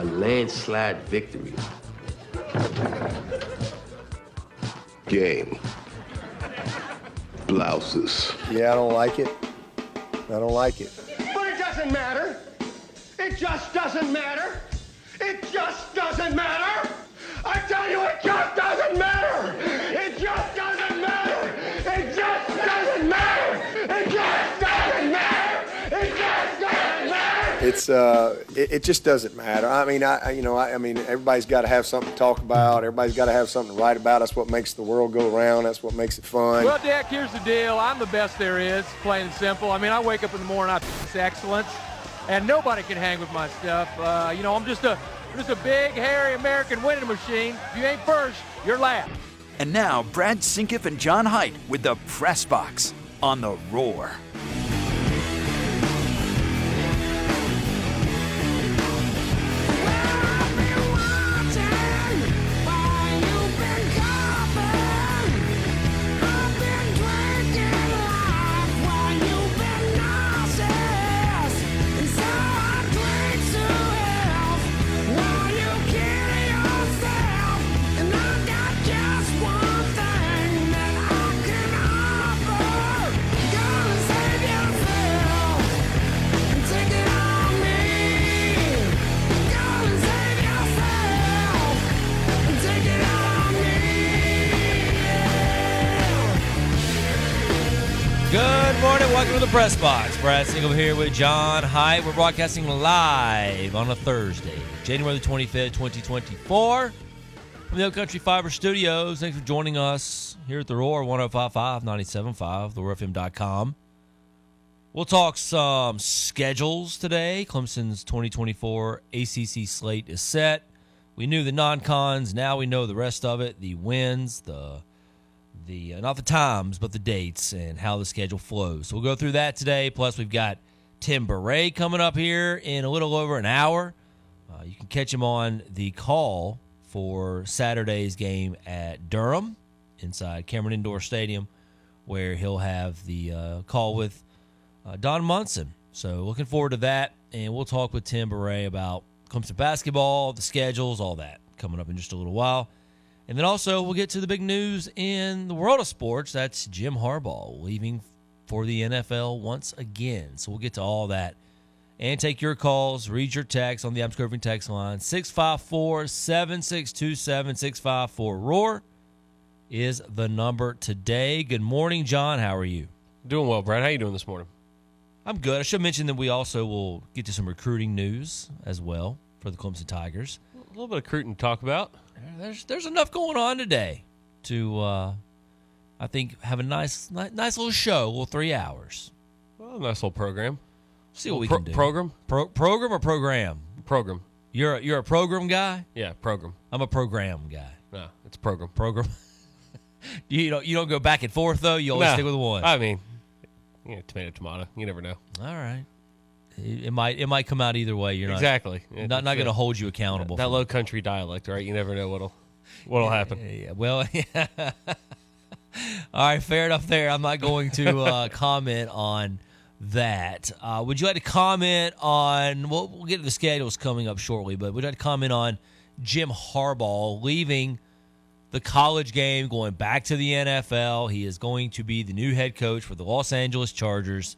a landslide victory. Game. Blouses. Yeah, I don't like it. I don't like it. But it doesn't matter. It just doesn't matter. It just doesn't matter. I tell you, it just doesn't matter. It's uh, it, it just doesn't matter. I mean, I I- you know, I, I mean, everybody's got to have something to talk about. Everybody's got to have something to write about. That's what makes the world go round. That's what makes it fun. Well, Dick, here's the deal. I'm the best there is, plain and simple. I mean, I wake up in the morning, I it's excellence, and nobody can hang with my stuff. Uh, you know, I'm just a just a big, hairy American winning machine. If you ain't first, you're last. And now, Brad Senkiw and John Height with the Press Box on the Roar. Press Box. Brad Single here with John Hyde. We're broadcasting live on a Thursday, January the 25th, 2024, from the Upcountry Fiber Studios. Thanks for joining us here at the Roar 1055 975, theroarfm.com. We'll talk some schedules today. Clemson's 2024 ACC slate is set. We knew the non cons. Now we know the rest of it the wins, the the uh, not the times but the dates and how the schedule flows. So we'll go through that today. Plus we've got Tim Bourret coming up here in a little over an hour. Uh, you can catch him on the call for Saturday's game at Durham inside Cameron Indoor Stadium, where he'll have the uh, call with uh, Don Munson. So looking forward to that, and we'll talk with Tim Bourret about Clemson basketball, the schedules, all that coming up in just a little while. And then also we'll get to the big news in the world of sports. That's Jim Harbaugh leaving for the NFL once again. So we'll get to all that and take your calls, read your text on the I'm Scurving text line 654 7627 654 Roar is the number today. Good morning, John. How are you? Doing well, Brad. How you doing this morning? I'm good. I should mention that we also will get to some recruiting news as well for the Clemson Tigers. A little bit of recruiting to talk about. There's there's enough going on today to uh, I think have a nice nice little show, little three hours. Well, nice little program. See what we Pro- can do. Program? Pro- program or program? Program. You're a, you're a program guy. Yeah, program. I'm a program guy. No, it's program. Program. you don't you don't go back and forth though. You always No, stick with one. I mean, tomato, tomato. You never know. All right. It, might it might come out either way. You're not Exactly. not not going to hold you accountable. That for low country dialect, right? You never know what'll what'll happen. Yeah, well, yeah. All right, fair enough there. I'm not going to uh, comment on that. Uh, would you like to comment on, well, we'll get to the schedules coming up shortly, but would you like to comment on Jim Harbaugh leaving the college game, going back to the NFL? He is going to be the new head coach for the Los Angeles Chargers.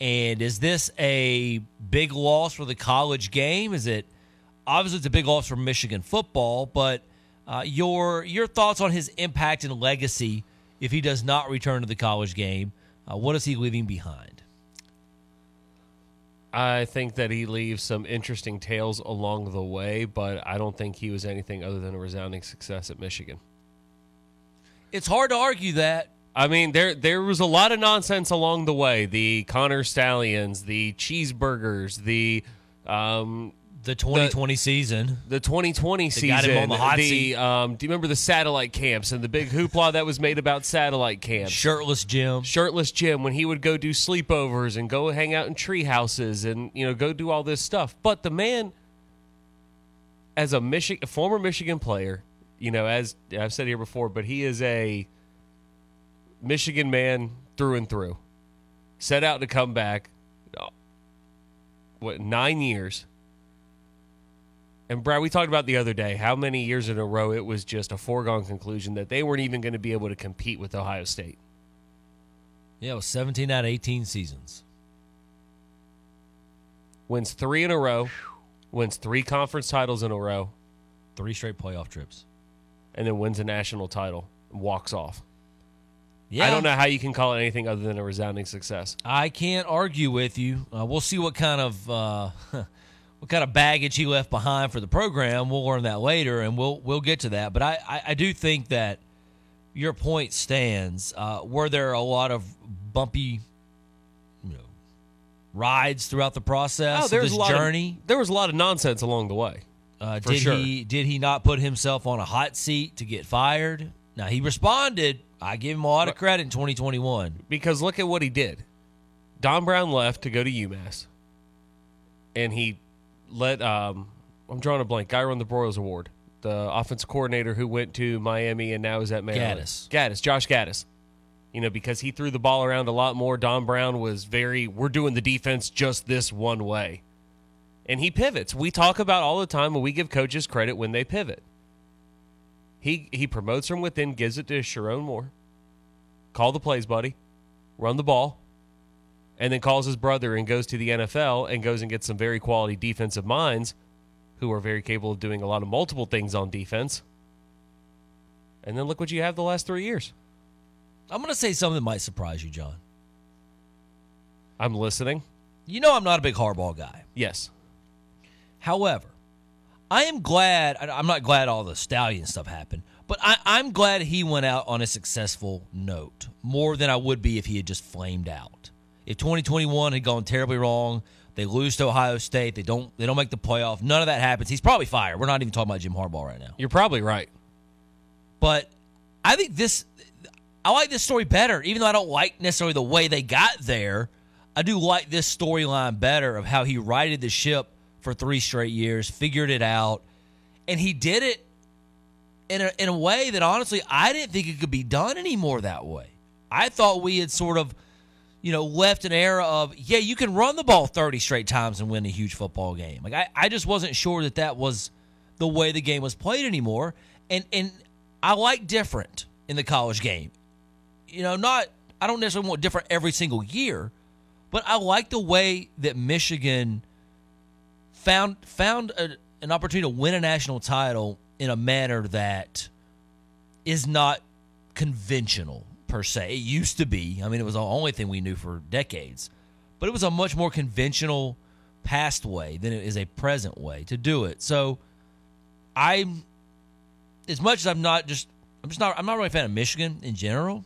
And is this a big loss for the college game? Is it obviously it's a big loss for Michigan football, but uh, your your thoughts on his impact and legacy if he does not return to the college game? Uh, what is he leaving behind? I think that he leaves some interesting tales along the way, but I don't think he was anything other than a resounding success at Michigan. It's hard to argue that. I mean, there there was a lot of nonsense along the way. The Connor Stalions, the cheeseburgers, the um, the 2020 season, the 2020 They season. got him on the hot seat. Um, do you remember the satellite camps and the big hoopla that was made about satellite camps? Shirtless Jim. Shirtless Jim when he would go do sleepovers and go hang out in tree houses and you know go do all this stuff. But the man, as a Michigan, a former Michigan player, you know, as I've said here before, but he is a Michigan man through and through. Set out to come back. What nine years? And Brad, we talked about the other day how many years in a row it was just a foregone conclusion that they weren't even going to be able to compete with Ohio State. Yeah, it was 17 out of 18 seasons. Wins three in a row, wins three conference titles in a row, Three straight playoff trips. and then wins a national title and walks off. Yeah. I don't know how you can call it anything other than a resounding success. I can't argue with you. Uh, we'll see what kind of uh, what kind of baggage he left behind for the program. We'll learn that later, and we'll we'll get to that. But I I, I do think that your point stands. Uh, were there a lot of bumpy, you know, rides throughout the process Oh, of there was this a lot journey? Of, there was a lot of nonsense along the way. Uh, did sure. he did he not put himself on a hot seat to get fired? Now he responded. I give him a lot of credit in 2021. because look at what he did. Don Brown left to go to UMass, and he let um, I'm drawing a blank. Guy won the Broyles Award, the offensive coordinator who went to Miami and now is at Maryland. Gattis. Gattis, Josh Gattis. You know, because he threw the ball around a lot more. Don Brown was very, we're doing the defense just this one way. And he pivots. We talk about all the time, and we give coaches credit when they pivot. He he promotes from within, gives it to Sherrone Moore. Call the plays, buddy. Run the ball. And then calls his brother and goes to the NFL and goes and gets some very quality defensive minds who are very capable of doing a lot of multiple things on defense. And then look what you have the last three years. I'm going to say something that might surprise you, John. I'm listening. You know I'm not a big Harbaugh guy. Yes. However, I am glad. I'm not glad all the stallion stuff happened, but I, I'm glad he went out on a successful note more than I would be if he had just flamed out. If 2021 had gone terribly wrong, they lose to Ohio State, they don't they don't make the playoff, none of that happens. He's probably fired. We're not even talking about Jim Harbaugh right now. You're probably right. But I think this, I like this story better, even though I don't like necessarily the way they got there. I do like this storyline better of how he righted the ship for three straight years, figured it out, and he did it in a, in a way that honestly I didn't think it could be done anymore that way. I thought we had sort of, you know, left an era of yeah, you can run the ball thirty straight times and win a huge football game. Like I, I just wasn't sure that that was the way the game was played anymore. And and I like different in the college game. You know, not I don't necessarily want different every single year, but I like the way that Michigan found found a, an opportunity to win a national title in a manner that is not conventional per se. It used to be. I mean, it was the only thing we knew for decades, but it was a much more conventional past way than it is a present way to do it. So, I'm as much as I'm not just I'm just not I'm not really a fan of Michigan in general.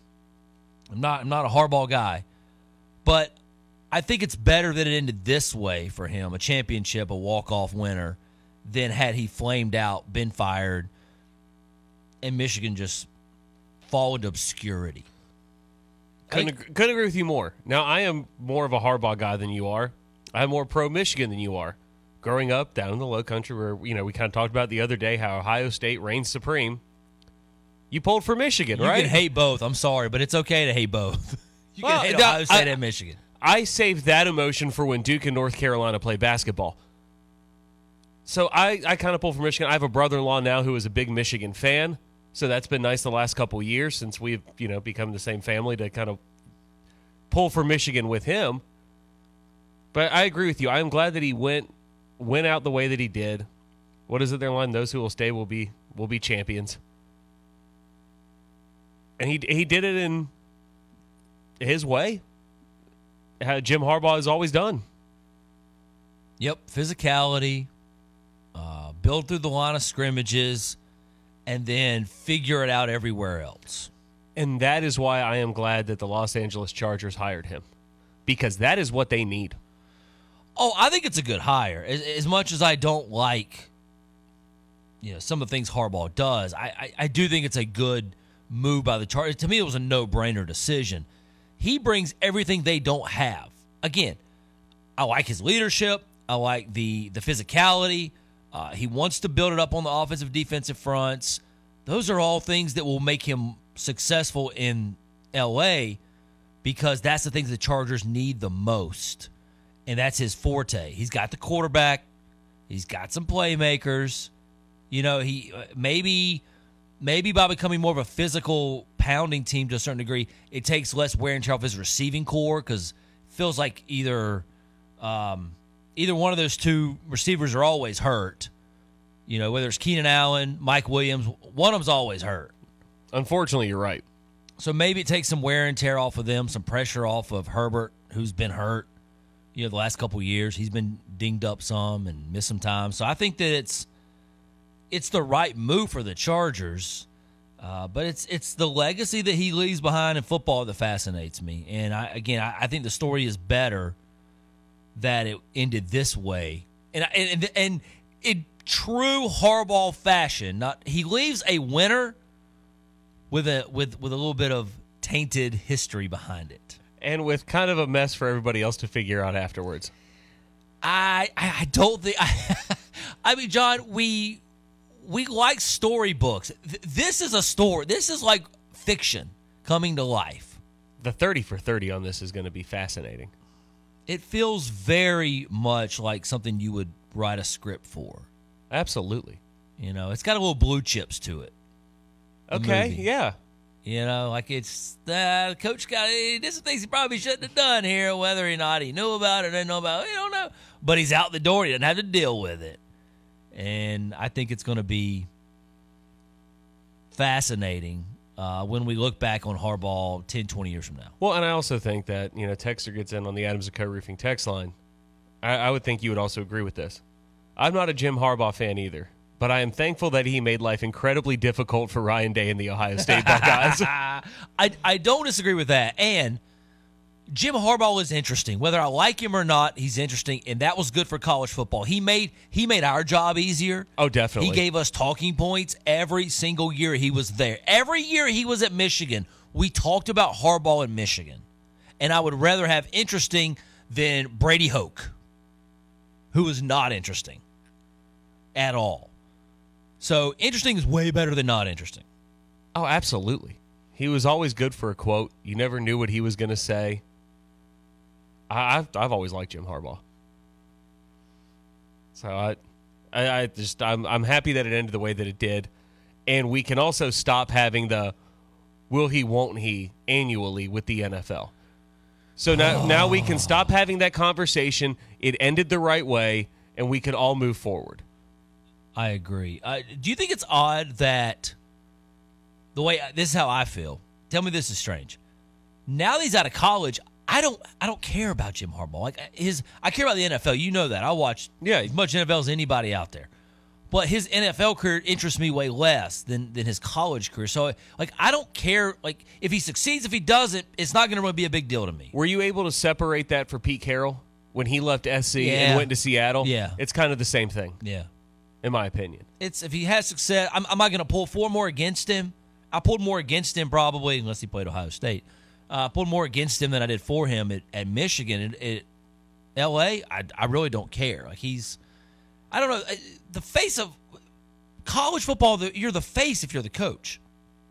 I'm not I'm not a Harbaugh guy, but I think it's better that it ended this way for him, a championship, a walk off winner, than had he flamed out, been fired, and Michigan just fall into obscurity. Couldn't, couldn't agree with you more. Now, I am more of a Harbaugh guy than you are. I'm more pro Michigan than you are. Growing up down in the low country where, you know, we kind of talked about the other day how Ohio State reigns supreme. You pulled for Michigan, You right? can hate both. I'm sorry, but it's okay to hate both. you can hate Ohio State I- and Michigan. I saved that emotion for when Duke and North Carolina play basketball. So I, I kind of pull for Michigan. I have a brother in law now who is a big Michigan fan. So that's been nice the last couple years since we've, you know, become the same family to kind of pull for Michigan with him. But I agree with you. I am glad that he went went out the way that he did. What is it their line? Those who will stay will be will be champions. And he he did it in his way how Jim Harbaugh has always done. Yep, physicality, uh, build through the line of scrimmages, and then figure it out everywhere else. And that is why I am glad that the Los Angeles Chargers hired him because that is what they need. Oh, I think it's a good hire. As, as much as I don't like, you know, some of the things Harbaugh does, I, I, I do think it's a good move by the Chargers. To me, it was a no-brainer decision. He brings everything they don't have. Again, I like his leadership. I like the the physicality. Uh, he wants to build it up on the offensive defensive fronts. Those are all things that will make him successful in L.A. because that's the things the Chargers need the most, and that's his forte. He's got the quarterback. He's got some playmakers. You know, he uh, maybe maybe by becoming more of a physical pounding team to a certain degree, it takes less wear and tear off his receiving core because feels like either um, either one of those two receivers are always hurt. You know, whether it's Keenan Allen, Mike Williams, one of them's always hurt. Unfortunately, you're right. So maybe it takes some wear and tear off of them, some pressure off of Herbert, who's been hurt. You know, the last couple of years, he's been dinged up some and missed some time. So I think that it's it's the right move for the Chargers. Uh, but it's it's the legacy that he leaves behind in football that fascinates me. And I again, I, I think the story is better that it ended this way. And and and in true Harbaugh fashion, not he leaves a winner with a with with a little bit of tainted history behind it. And with kind of a mess for everybody else to figure out afterwards. I I, I don't think I, I mean John, we we like storybooks. Th- This is a story. This is like fiction coming to life. The 30 for 30 on this is going to be fascinating. It feels very much like something you would write a script for. Absolutely. You know, it's got a little blue chips to it. Okay, movie. yeah. You know, like it's uh, coach got this is things he probably shouldn't have done here, whether or not he knew about it or didn't know about it. We don't know. But he's out the door. He doesn't have to deal with it. And I think it's going to be fascinating uh, when we look back on Harbaugh 10, 20 years from now. Well, and I also think that, you know, Texter gets in on the Adams and Co. Roofing text line. I, I would think you would also agree with this. I'm not a Jim Harbaugh fan either, but I am thankful that he made life incredibly difficult for Ryan Day and the Ohio State Buckeyes. I, I don't disagree with that. And Jim Harbaugh is interesting. Whether I like him or not, he's interesting, and that was good for college football. He made he made our job easier. Oh, definitely. He gave us talking points every single year he was there. Every year he was at Michigan, we talked about Harbaugh in Michigan. And I would rather have interesting than Brady Hoke, who was not interesting at all. So interesting is way better than not interesting. Oh, absolutely. He was always good for a quote. You never knew what he was going to say. I, I've I've always liked Jim Harbaugh. So I, I, I just I'm I'm happy that it ended the way that it did, and we can also stop having the will he won't he annually with the NFL. So now now we can stop having that conversation. It ended the right way, and we can all move forward. I agree. Uh, do you think it's odd that the way this is how I feel? Tell me this is strange. Now that he's out of college, I don't I don't care about Jim Harbaugh. Like uh, his I care about the NFL. You know that. I watch Yeah. as much NFL as anybody out there. But his NFL career interests me way less than than his college career. So like I don't care like if he succeeds, if he doesn't, it's not going to really be a big deal to me. Were you able to separate that for Pete Carroll when he left SC Yeah. and went to Seattle? Yeah. It's kind of the same thing, Yeah. in my opinion. It's if he has success, I'm, am I going to pull four more against him? I pulled more against him probably, unless he played Ohio State. Uh, I pulled more against him than I did for him at, at Michigan. At, at L.A., I, I really don't care. Like he's, I don't know, the face of college football. The, you're the face if you're the coach.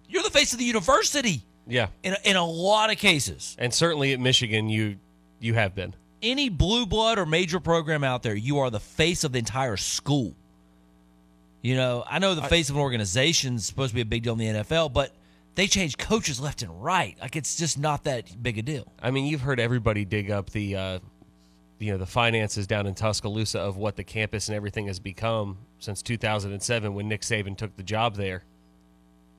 You're the face of the university Yeah. in a, in a lot of cases. And certainly at Michigan, you you have been. any blue blood or major program out there, you are the face of the entire school. You know, I know the face of an organization is supposed to be a big deal in the NFL, but they change coaches left and right. Like it's just not that big a deal. I mean, you've heard everybody dig up the, uh, you know, the finances down in Tuscaloosa of what the campus and everything has become since 2007 when Nick Saban took the job there.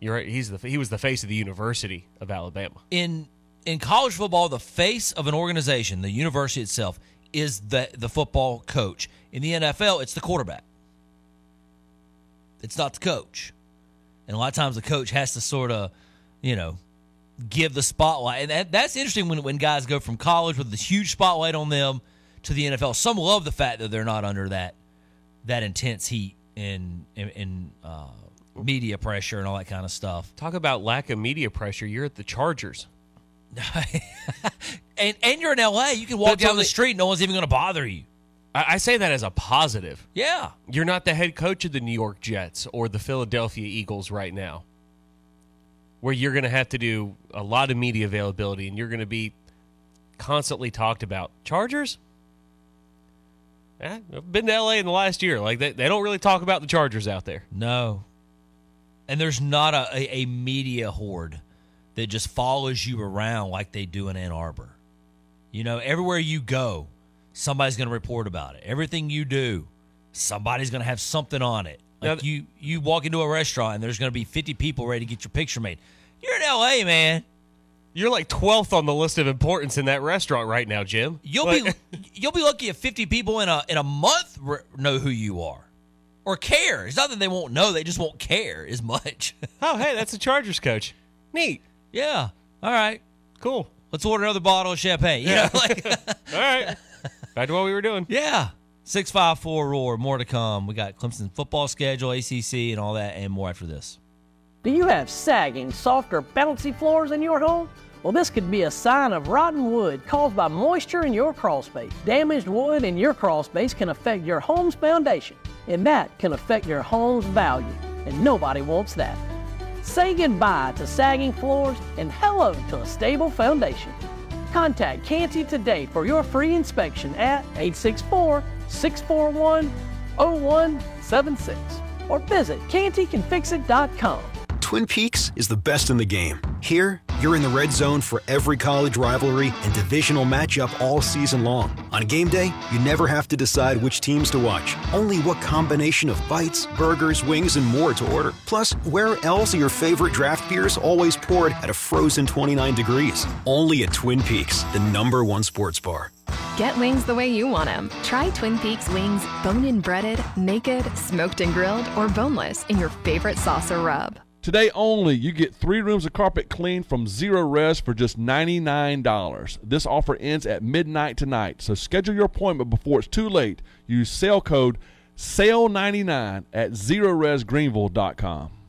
You're right. He's the he was the face of the University of Alabama. In in college football, the face of an organization, the university itself, is the the football coach. In the NFL, it's the quarterback. It's not the coach. And a lot of times the coach has to sort of, you know, give the spotlight. And that, that's interesting when, when guys go from college with this huge spotlight on them to the NFL. Some love the fact that they're not under that that intense heat and and, and uh, media pressure and all that kind of stuff. Talk about lack of media pressure. You're at the Chargers. and and you're in LA, you can walk But down the me- street, no one's even going to bother you. I, I say that as a positive. Yeah. You're not the head coach of the New York Jets or the Philadelphia Eagles right now, where you're going to have to do a lot of media availability and you're going to be constantly talked about. Chargers? Eh, I've been to LA in the last year. Like they, they don't really talk about the Chargers out there. No. And there's not a, a, a media horde that just follows you around like they do in Ann Arbor. You know, everywhere you go, somebody's going to report about it. Everything you do, somebody's going to have something on it. Like you, you walk into a restaurant and there's going to be 50 people ready to get your picture made. You're in LA, man. You're like 12th on the list of importance in that restaurant right now, Jim. You'll Like- be you'll be lucky if 50 people in a in a month re- know who you are or care. It's not that they won't know; they just won't care as much. oh, hey, that's a Chargers coach. Neat. yeah. All right. Cool. Let's order another bottle of champagne. You know, like, All right. Back to what we were doing. yeah. Six five four roar. More to come. We got Clemson football schedule, ACC, and all that, and more after this. Do you have sagging, softer, bouncy floors in your home? Well, this could be a sign of rotten wood caused by moisture in your crawl space. Damaged wood in your crawl space can affect your home's foundation, and that can affect your home's value, and nobody wants that. Say goodbye to sagging floors and hello to a stable foundation. Contact Canty today for your free inspection at 864 641 0176 or visit cantycanfixit.com. Twin Peaks is the best in the game. Here, you're in the red zone for every college rivalry and divisional matchup all season long. On game day, you never have to decide which teams to watch, only what combination of bites, burgers, wings, and more to order. Plus, where else are your favorite draft beers always poured at a frozen 29 degrees? Only at Twin Peaks, the number one sports bar. Get wings the way you want them. Try Twin Peaks wings bone in breaded, naked, smoked and grilled, or boneless in your favorite sauce or rub. Today only, you get three rooms of carpet cleaned from Zerorez for just $99. This offer ends at midnight tonight, so schedule your appointment before it's too late. Use sale code SALE99 at ZeroResGreenville.com.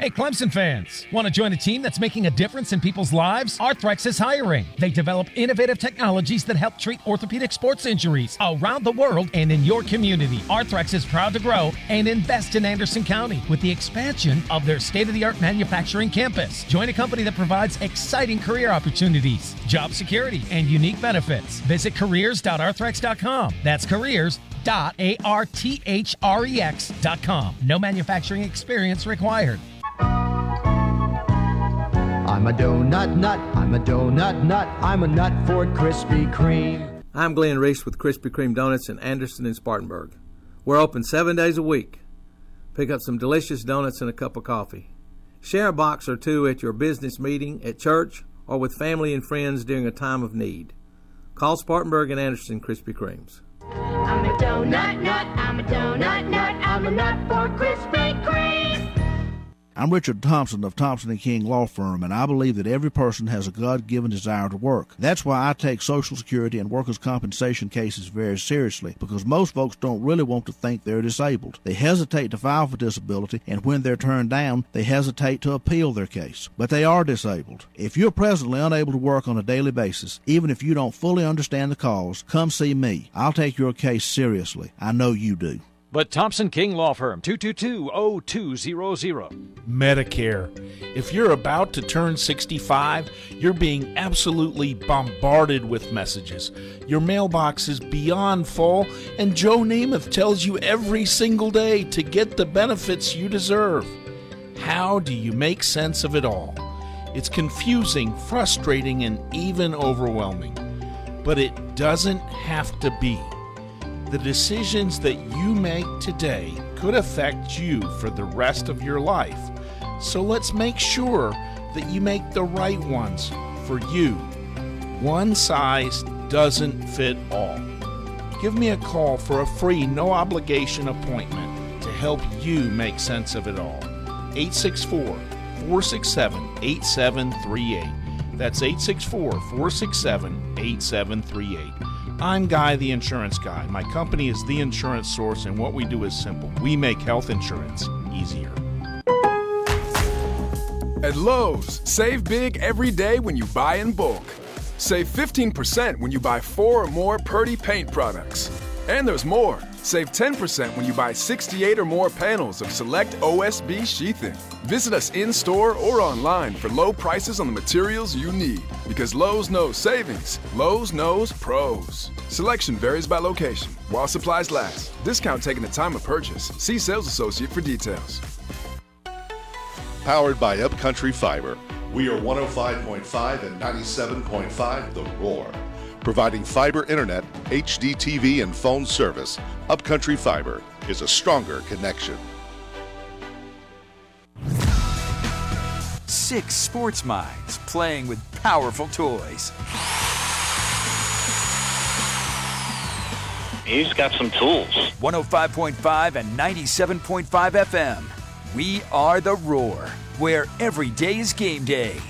Hey, Clemson fans, want to join a team that's making a difference in people's lives? Arthrex is hiring. They develop innovative technologies that help treat orthopedic sports injuries around the world and in your community. Arthrex is proud to grow and invest in Anderson County with the expansion of their state of the art manufacturing campus. Join a company that provides exciting career opportunities, job security, and unique benefits. Visit careers.arthrex.com. That's careers.arthrex.com. No manufacturing experience required. I'm a donut nut, I'm a donut nut, I'm a nut for Krispy Kreme. I'm Glenn Reese with Krispy Kreme Donuts in Anderson and Spartanburg. We're open seven days a week. Pick up some delicious donuts and a cup of coffee. Share a box or two at your business meeting, at church, or with family and friends during a time of need. Call Spartanburg and Anderson Krispy Kremes. I'm a donut nut, I'm a donut nut, I'm a nut for Krispy Kreme. I'm Richard Thompson of Thompson and King Law Firm, and I believe that every person has a God given desire to work. That's why I take Social Security and workers' compensation cases very seriously, because most folks don't really want to think they're disabled. They hesitate to file for disability, and when they're turned down, they hesitate to appeal their case. But they are disabled. If you're presently unable to work on a daily basis, even if you don't fully understand the cause, come see me. I'll take your case seriously. I know you do. But Thompson King Law Firm, 222-0200. Medicare. If you're about to turn 65, you're being absolutely bombarded with messages. Your mailbox is beyond full, and Joe Namath tells you every single day to get the benefits you deserve. How do you make sense of it all? It's confusing, frustrating, and even overwhelming. But it doesn't have to be. The decisions that you make today could affect you for the rest of your life. So let's make sure that you make the right ones for you. One size doesn't fit all. Give me a call for a free, no obligation appointment to help you make sense of it all. 864 467 8738. That's 864 467 8738. I'm Guy, the insurance guy. My company is The Insurance Source, and what we do is simple we make health insurance easier. At Lowe's, save big every day when you buy in bulk. Save 15% when you buy four or more Purdy paint products. And there's more. Save 10% when you buy 68 or more panels of select OSB sheathing. Visit us in store or online for low prices on the materials you need. Because Lowe's knows savings, Lowe's knows pros. Selection varies by location, while supplies last. Discount taken at time of purchase. See sales associate for details. Powered by Upcountry Fiber. We are 105.5 and 97.5 The Roar. Providing fiber internet, HD TV, and phone service, Upcountry Fiber is a stronger connection. Six sports minds playing with powerful toys. He's got some tools. 105.5 and 97.5 FM. We are the Roar, where every day is game day.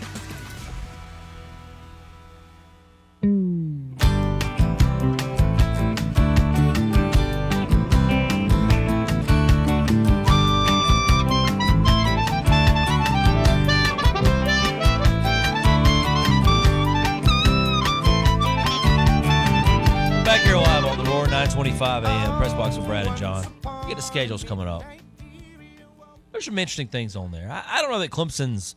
925 a.m. Press box with Brad and John. Get the schedules coming up. There's some interesting things on there. I, I don't know that Clemson's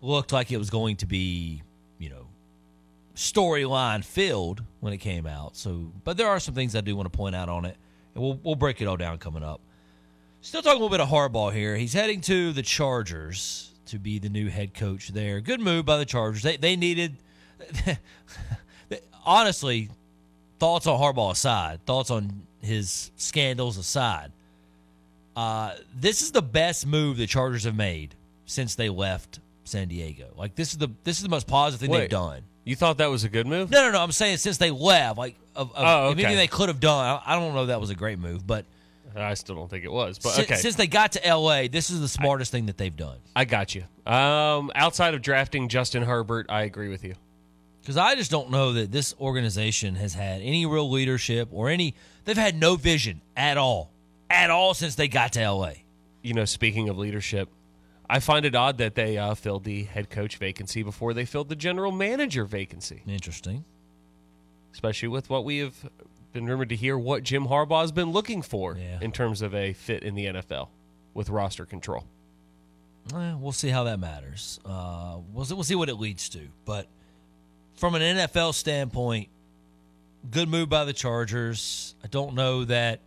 looked like it was going to be, you know, storyline filled when it came out. So, but there are some things I do want to point out on it, and we'll we'll break it all down coming up. Still talking a little bit of Harbaugh here. He's heading to the Chargers to be the new head coach there. Good move by the Chargers. They they needed honestly thoughts on Harbaugh aside, thoughts on his scandals aside. Uh, this is the best move the Chargers have made since they left San Diego. Like this is the this is the most positive thing Wait, they've done. You thought that was a good move? No, no, no. I'm saying since they left, like of, of Oh, of anything they could have done. I, I don't know that was a great move, but I still don't think it was. But okay, since they got to L.A., this is the smartest thing that they've done. I got you. Um, outside of drafting Justin Herbert, I agree with you. Because I just don't know that this organization has had any real leadership or any. They've had no vision at all, at all since they got to L.A. You know, speaking of leadership, I find it odd that they uh, filled the head coach vacancy before they filled the general manager vacancy. Interesting. Especially with what we have been rumored to hear what Jim Harbaugh has been looking for in terms of a fit in the NFL with roster control. Eh, we'll see how that matters. Uh, we'll, we'll see what it leads to. But from an NFL standpoint, good move by the Chargers. I don't know that.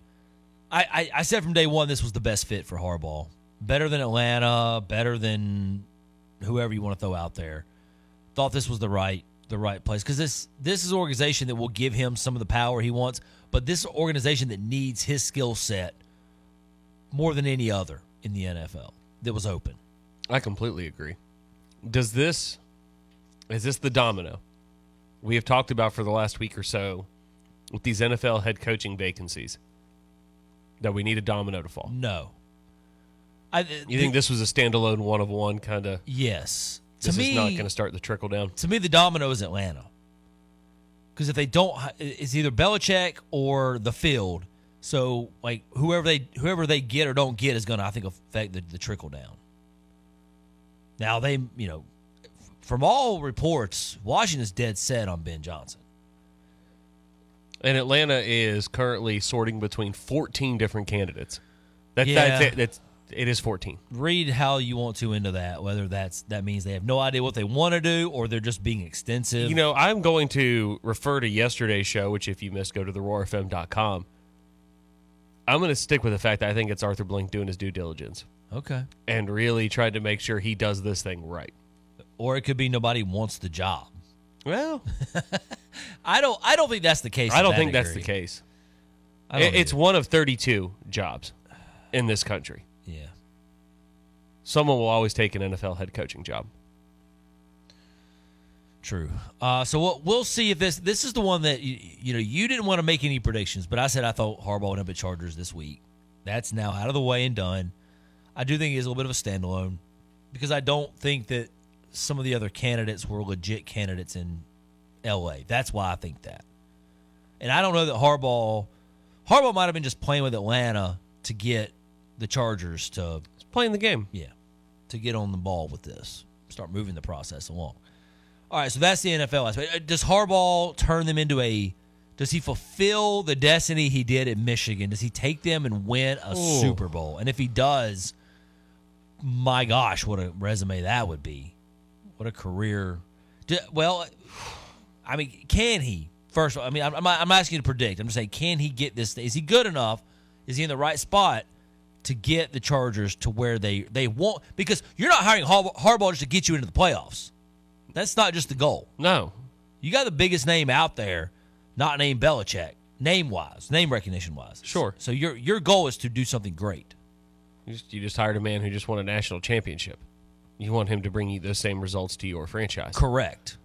I, I, I said from day one this was the best fit for Harbaugh. Better than Atlanta, better than whoever you want to throw out there. Thought this was the right the right place because this this is an organization that will give him some of the power he wants, but this organization that needs his skill set more than any other in the NFL that was open. I completely agree. Does this is this the domino we have talked about for the last week or so with these NFL head coaching vacancies that we need a domino to fall? No. I, uh, You think this was a standalone one of one kind of? Yes. This to is me, not going to start the trickle down. To me, the domino is Atlanta. Because if they don't, uh, it's either Belichick or the field. So like whoever they whoever they get or don't get is going to I think affect the, the trickle down. Now they you know, from all reports, Washington's dead set on Ben Johnson. And Atlanta is currently sorting between 14 different candidates. That, Yeah. that's it. That's, it is 14. Read how you want to into that. Whether that's that means they have no idea what they want to do or they're just being extensive. You know, I'm going to refer to yesterday's show, which if you missed, go to theroarfm.com. I'm going to stick with the fact that I think it's Arthur Blank doing his due diligence okay. and really trying to make sure he does this thing right. Or it could be nobody wants the job. Well, I don't. I don't think that's the case. I don't that think that's the case. It- it's one of 32 jobs in this country. Yeah. Someone will always take an NFL head coaching job. True. Uh, so we'll, we'll see if this this is the one that you, you know you didn't want to make any predictions, but I said I thought Harbaugh would end up at Chargers this week. That's now out of the way and done. I do think he is a little bit of a standalone because I don't think that some of the other candidates were legit candidates in L.A. That's why I think that. And I don't know that Harbaugh Harbaugh might have been just playing with Atlanta to get the Chargers to playing the game. Yeah, to get on the ball with this, start moving the process along. All right, so that's the NFL aspect. Uh, Does Harbaugh turn them into a Does he fulfill the destiny he did at Michigan? Does he take them and win a Ooh. Super Bowl? And if he does, my gosh, what a resume that would be. What a career. D- Well, I mean, can he? First, of all, I mean, I'm, I'm not- I'm not asking you to predict. I'm just saying, can he get this? Is he good enough? Is he in the right spot to get the Chargers to where they they want? Because you're not hiring Har- Harbaugh just to get you into the playoffs. That's not just the goal. No, you got the biggest name out there, not named Belichick, name wise, name recognition wise. Sure. So your your goal is to do something great. You just, you just hired a man who just won a national championship. You want him to bring you those same results to your franchise. Correct.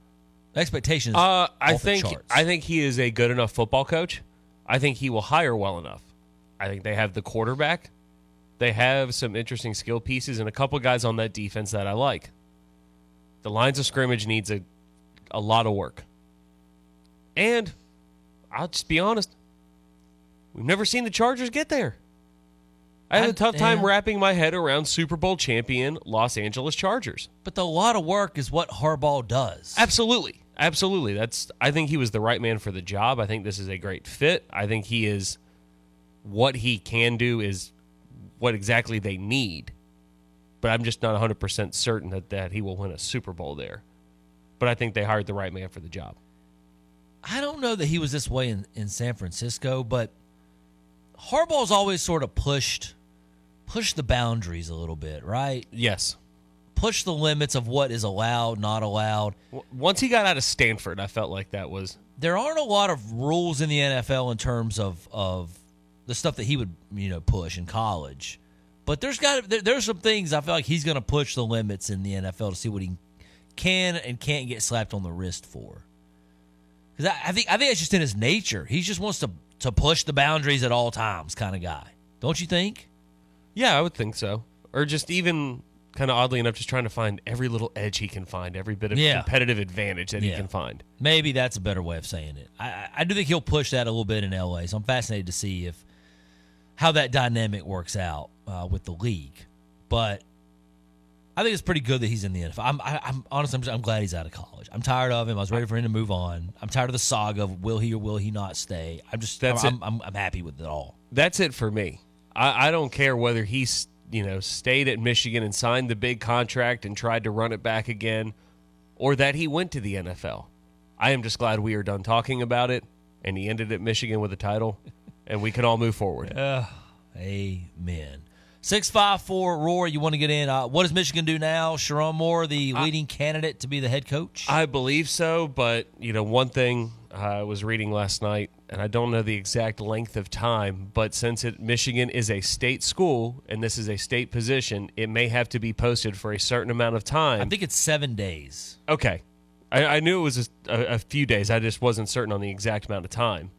Expectations. Uh, I think. I think he is a good enough football coach. I think he will hire well enough. I think they have the quarterback. They have some interesting skill pieces and a couple guys on that defense that I like. The lines of scrimmage needs a a lot of work. And I'll just be honest, we've never seen the Chargers get there. I had a tough time yeah. wrapping my head around Super Bowl champion Los Angeles Chargers. But the lot of work is what Harbaugh does. Absolutely. Absolutely. That's I think he was the right man for the job. I think this is a great fit. I think he is what he can do is what exactly they need. But I'm just not 100% certain that, that he will win a Super Bowl there. But I think they hired the right man for the job. I don't know that he was this way in, in San Francisco, but Harbaugh's always sort of pushed pushed the boundaries a little bit, right? Yes. Push the limits of what is allowed, not allowed. Once he got out of Stanford, I felt like that was There aren't a lot of rules in the NFL in terms of of the stuff that he would, you know, push in college. But there's got there, there's some things I feel like he's going to push the limits in the NFL to see what he can and can't get slapped on the wrist for. Because I, I think I think it's just in his nature. He just wants to to push the boundaries at all times, kind of guy. Don't you think? Yeah, I would think so. Or just even kind of oddly enough, just trying to find every little edge he can find, every bit of Yeah. competitive advantage that he Yeah. can find. Maybe that's a better way of saying it. I, I- I do think he'll push that a little bit in LA. So I'm fascinated to see if how that dynamic works out uh, with the league. But I think it's pretty good that he's in the NFL. I'm, I, I'm honestly, I'm, just- I'm glad he's out of college. I'm tired of him. I was ready for him to move on. I'm tired of the saga of will he or will he not stay. I'm just, That's I'm, it. I'm, I'm happy with it all. That's it for me. I, I don't care whether he's you know stayed at Michigan and signed the big contract and tried to run it back again, or that he went to the NFL. I am just glad we are done talking about it, and he ended at Michigan with a title, and we can all move forward. Uh, amen. Six five four Roy, you want to get in? Uh, what does Michigan do now? Sherrone Moore, the leading candidate to be the head coach. I believe so, but you know, one thing I was reading last night, and I don't know the exact length of time, but since it, Michigan is a state school and this is a state position, it may have to be posted for a certain amount of time. I think it's seven days. Okay, I, I knew it was a, a, few days. I just wasn't certain on the exact amount of time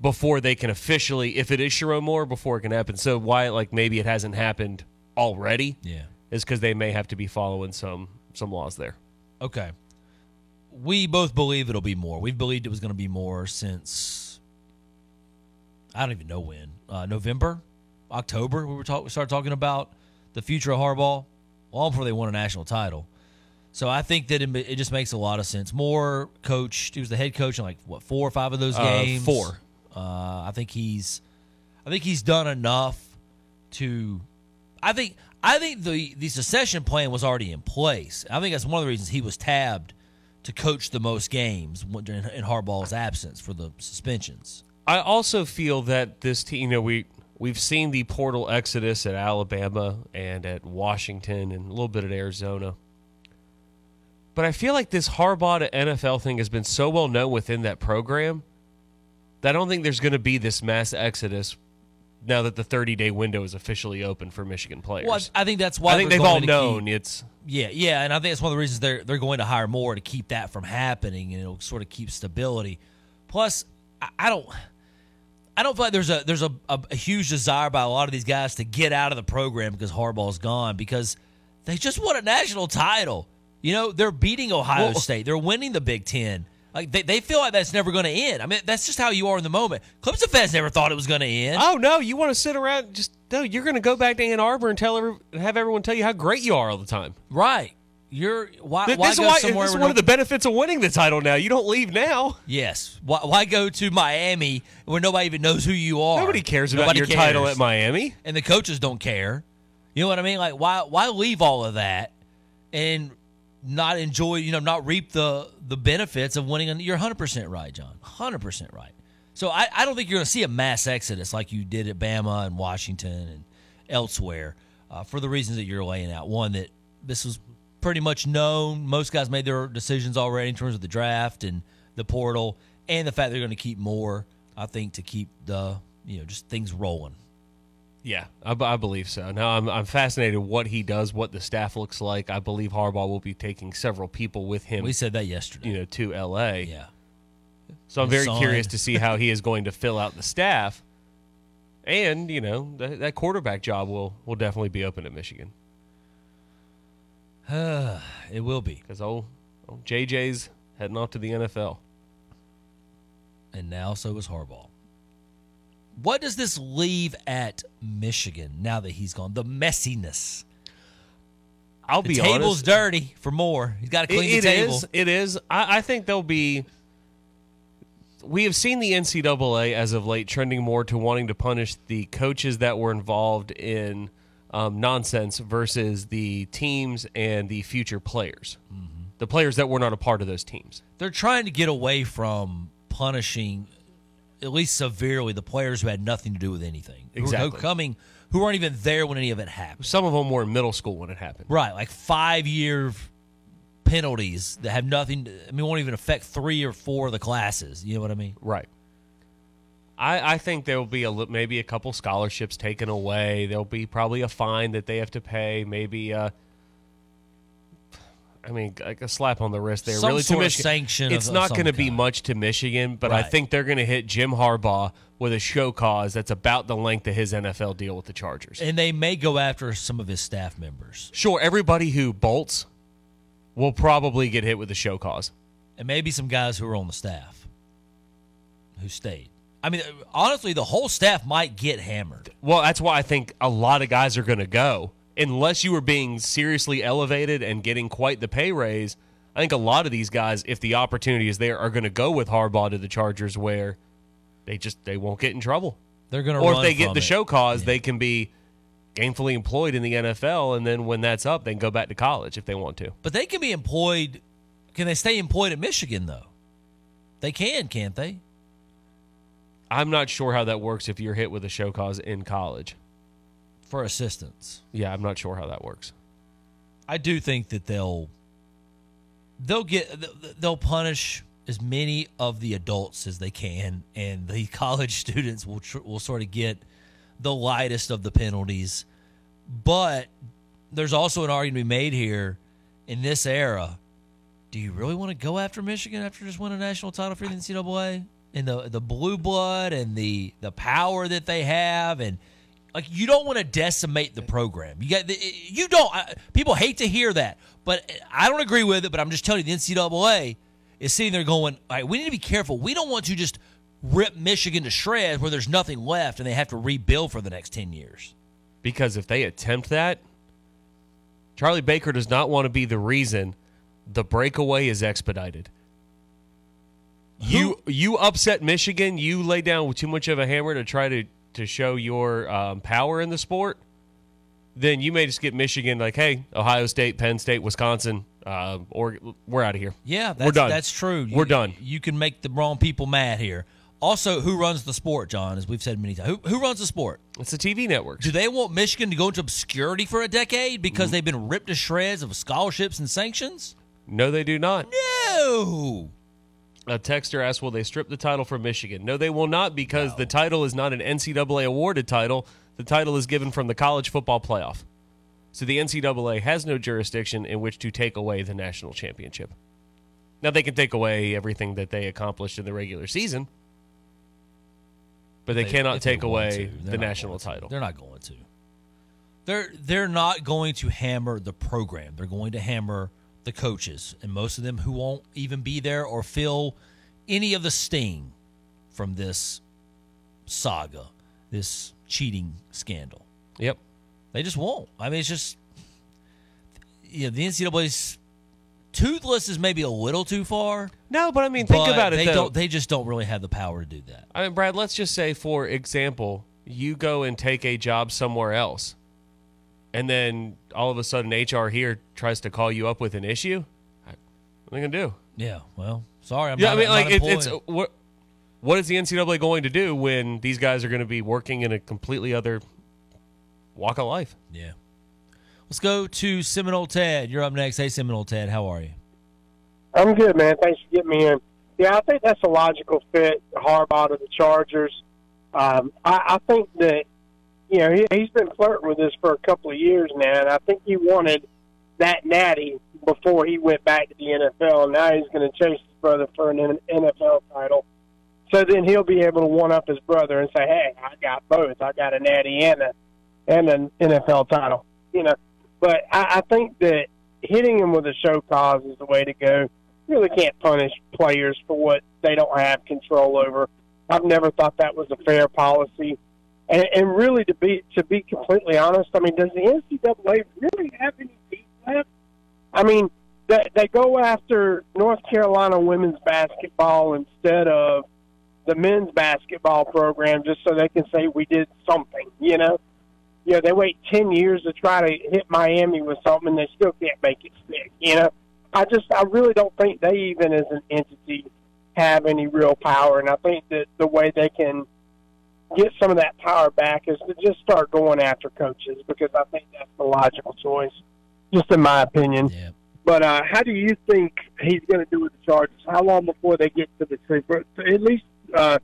before they can officially, if it is Sherrone Moore, before it can happen. So why, like, maybe it hasn't happened already? Yeah. is because they may have to be following some some laws there. Okay. We both believe it'll be Moore. We've believed it was going to be Moore since I don't even know when. Uh, November, October. We were talk. We started talking about the future of Harbaugh long before they won a national title. So I think that it, it just makes a lot of sense. Moore coached. He was the head coach in like what four or five of those Uh, games. four. Uh, I think he's. I think he's done enough to. I think. I think the the secession plan was already in place. I think that's one of the reasons he was tabbed to coach the most games in, Harbaugh's absence for the suspensions. I also feel that this team, you know, we we've seen the portal exodus at Alabama and at Washington and a little bit at Arizona. But I feel like this Harbaugh to NFL thing has been so well known within that program that I don't think there's going to be this mass exodus now that the 30 day window is officially open for Michigan players. Well, I think that's why I think they've all known keep- it's Yeah, yeah, and I think it's one of the reasons they're they're going to hire Moore to keep that from happening, and it'll sort of keep stability. Plus, I, I don't, I don't feel like there's a there's a, a, a huge desire by a lot of these guys to get out of the program because Harbaugh's gone because they just won a national title. You know, they're beating Ohio Well- State, they're winning the Big Ten. Like they, they feel like that's never going to end. I mean, that's just how you are in the moment. Clemson fans never thought it was going to end. Oh no, you want to sit around? Just no. You're going to go back to Ann Arbor and tell every, have everyone tell you how great you are all the time. Right. You're why? Th- why this go is, why, somewhere this is one no- of the benefits of winning the title now. You don't leave now. Yes. Why, why go to Miami where nobody even knows who you are? Nobody cares about Nobody your title at Miami. and the coaches don't care. You know what I mean? Like why why leave all of that and not enjoy, you know, not reap the the benefits of winning? You're 100% right, John. 100% right. So I, I don't think you're going to see a mass exodus like you did at Bama and Washington and elsewhere uh, for the reasons that you're laying out. One that this was pretty much known. Most guys made their decisions already in terms of the draft and the portal, and the fact they're going to keep Moore. I think to keep the you know just things rolling. Yeah, I believe so. Now I'm I'm fascinated what he does, what the staff looks like. I believe Harbaugh will be taking several people with him. We said that yesterday. You know, to L.A. Yeah. So I'm very curious to see how he is going to fill out the staff, and you know that, that quarterback job will will definitely be open at Michigan it will be because old, old JJ's heading off to the NFL. and now so is Harbaugh. What does this leave at Michigan now that he's gone? The messiness. I'll the be table's honest. Table's dirty for more. He's got to clean It- the it table. is, It is. I, I think there'll be. We have seen the NCAA as of late trending more to wanting to punish the coaches that were involved in um, nonsense versus the teams and the future players. Mm-hmm. The players that were not a part of those teams. They're trying to get away from punishing, at least severely, the players who had nothing to do with anything. Who Exactly. coming, who weren't even there when any of it happened. Some of them were in middle school when it happened. Right, like five year penalties that have nothing. To, I mean, won't even affect three or four of the classes. You know what I mean? Right. I, I think there will be a maybe a couple scholarships taken away. There'll be probably a fine that they have to pay. Maybe uh, I mean, like a slap on the wrist there. Some really, to Michigan, sanction It's of- not going to be much to Michigan, but I think they're going to hit Jim Harbaugh with a show cause that's about the length of his NFL deal with the Chargers. And they may go after some of his staff members. Sure, everybody who bolts will probably get hit with a show cause. and maybe some guys who are on the staff who stayed. I mean, honestly, the whole staff might get hammered. Well, that's why I think a lot of guys are going to go. Unless you were being seriously elevated and getting quite the pay raise, I think a lot of these guys, if the opportunity is there, are going to go with Harbaugh to the Chargers where they just they won't get in trouble. They're going to Or if they get the it. show cause, they can be gainfully employed in the NFL, and then when that's up, they can go back to college if they want to. But they can be employed. Can they stay employed at Michigan though? They can, can't they? I'm not sure how that works if you're hit with a show cause in college. For assistance. Yeah, I'm not sure how that works. I do think that they'll they'll get they'll punish as many of the adults as they can, and the college students will tr- will sort of get the lightest of the penalties. But there's also an argument to be made here in this era. Do you really want to go after Michigan after just winning a national title for the NCAA and the the blue blood and the the power that they have and like you don't want to decimate the program. You got you don't. I, people hate to hear that, but I don't agree with it. But I'm just telling you, the NCAA is sitting there going, "All right, we need to be careful. We don't want to just rip Michigan to shreds where there's nothing left and they have to rebuild for the next ten years." Because if they attempt that, Charlie Baker does not want to be the reason the breakaway is expedited. You you upset Michigan. You lay down with too much of a hammer to try to to show your um, power in the sport. Then you may just get Michigan like, hey, Ohio State, Penn State, Wisconsin, uh, or we're out of here. Yeah, that's, we're done. That's true. We're done. You can make the wrong people mad here. Also, who runs the sport, John? As we've said many times, who, who runs the sport? It's the TV networks. Do they want Michigan to go into obscurity for a decade because they've been ripped to shreds of scholarships and sanctions? No, they do not. No. A texter asked, "Will they strip the title from Michigan?" No, they will not, because the title is not an NCAA awarded title. The title is given from the college football playoff. So the NCAA has no jurisdiction in which to take away the national championship. Now they can take away everything that they accomplished in the regular season, but they, If cannot they take away to. The national title. They're not going to. They're they're not going to hammer the program. They're going to hammer the coaches, and most of them who won't even be there or feel any of the sting from this saga, this cheating scandal. Yep. They just won't. I mean, it's just you know the NCAA's Toothless is maybe a little too far. No, but I mean, think about it, They though. don't. They just don't really have the power to do that. I mean, Brad, let's just say, for example, you go and take a job somewhere else, and then all of a sudden HR here tries to call you up with an issue. What are they gonna do? Yeah. Well, sorry. I'm yeah, not, I mean, I'm like it, it's what what is the NCAA going to do when these guys are going to be working in a completely other walk of life? Yeah. Let's go to Seminole Ted. You're up next. Hey, Seminole Ted, how are you? I'm good, man. Thanks for getting me in. Yeah, I think that's a logical fit, Harbaugh to the Chargers. Um, I, I think that, you know, he, he's been flirting with this for a couple of years now, and I think he wanted that natty before he went back to the NFL. And now he's going to chase his brother for an NFL title. So then he'll be able to one up his brother and say, "Hey, I got both. I got a natty and a and an NFL title." You know, but I, I think that hitting him with a show cause is the way to go. You really can't punish players for what they don't have control over. I've never thought that was a fair policy. And, and really, to be to be completely honest, I mean, does the NCAA really have any teeth left? I mean, they, they go after North Carolina women's basketball instead of the men's basketball program just so they can say we did something, you know? Know, they wait 10 years to try to hit Miami with something and they still can't make it stick, you know? I just, I really don't think they even as an entity have any real power. And I think that the way they can get some of that power back is to just start going after coaches because I think that's the logical choice, just in my opinion. But uh, how do you think he's going to do with the Chargers? How long before they get to the Super? At least, uh,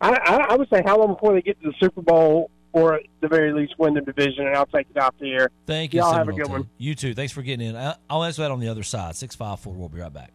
I, I I would say how long before they get to the Super Bowl, or at the very least win the division. And I'll take it off the air. Thank you, Y'all have a good Ted. one. You too. Thanks for getting in. I'll answer that on the other side. Six five four. We'll be right back.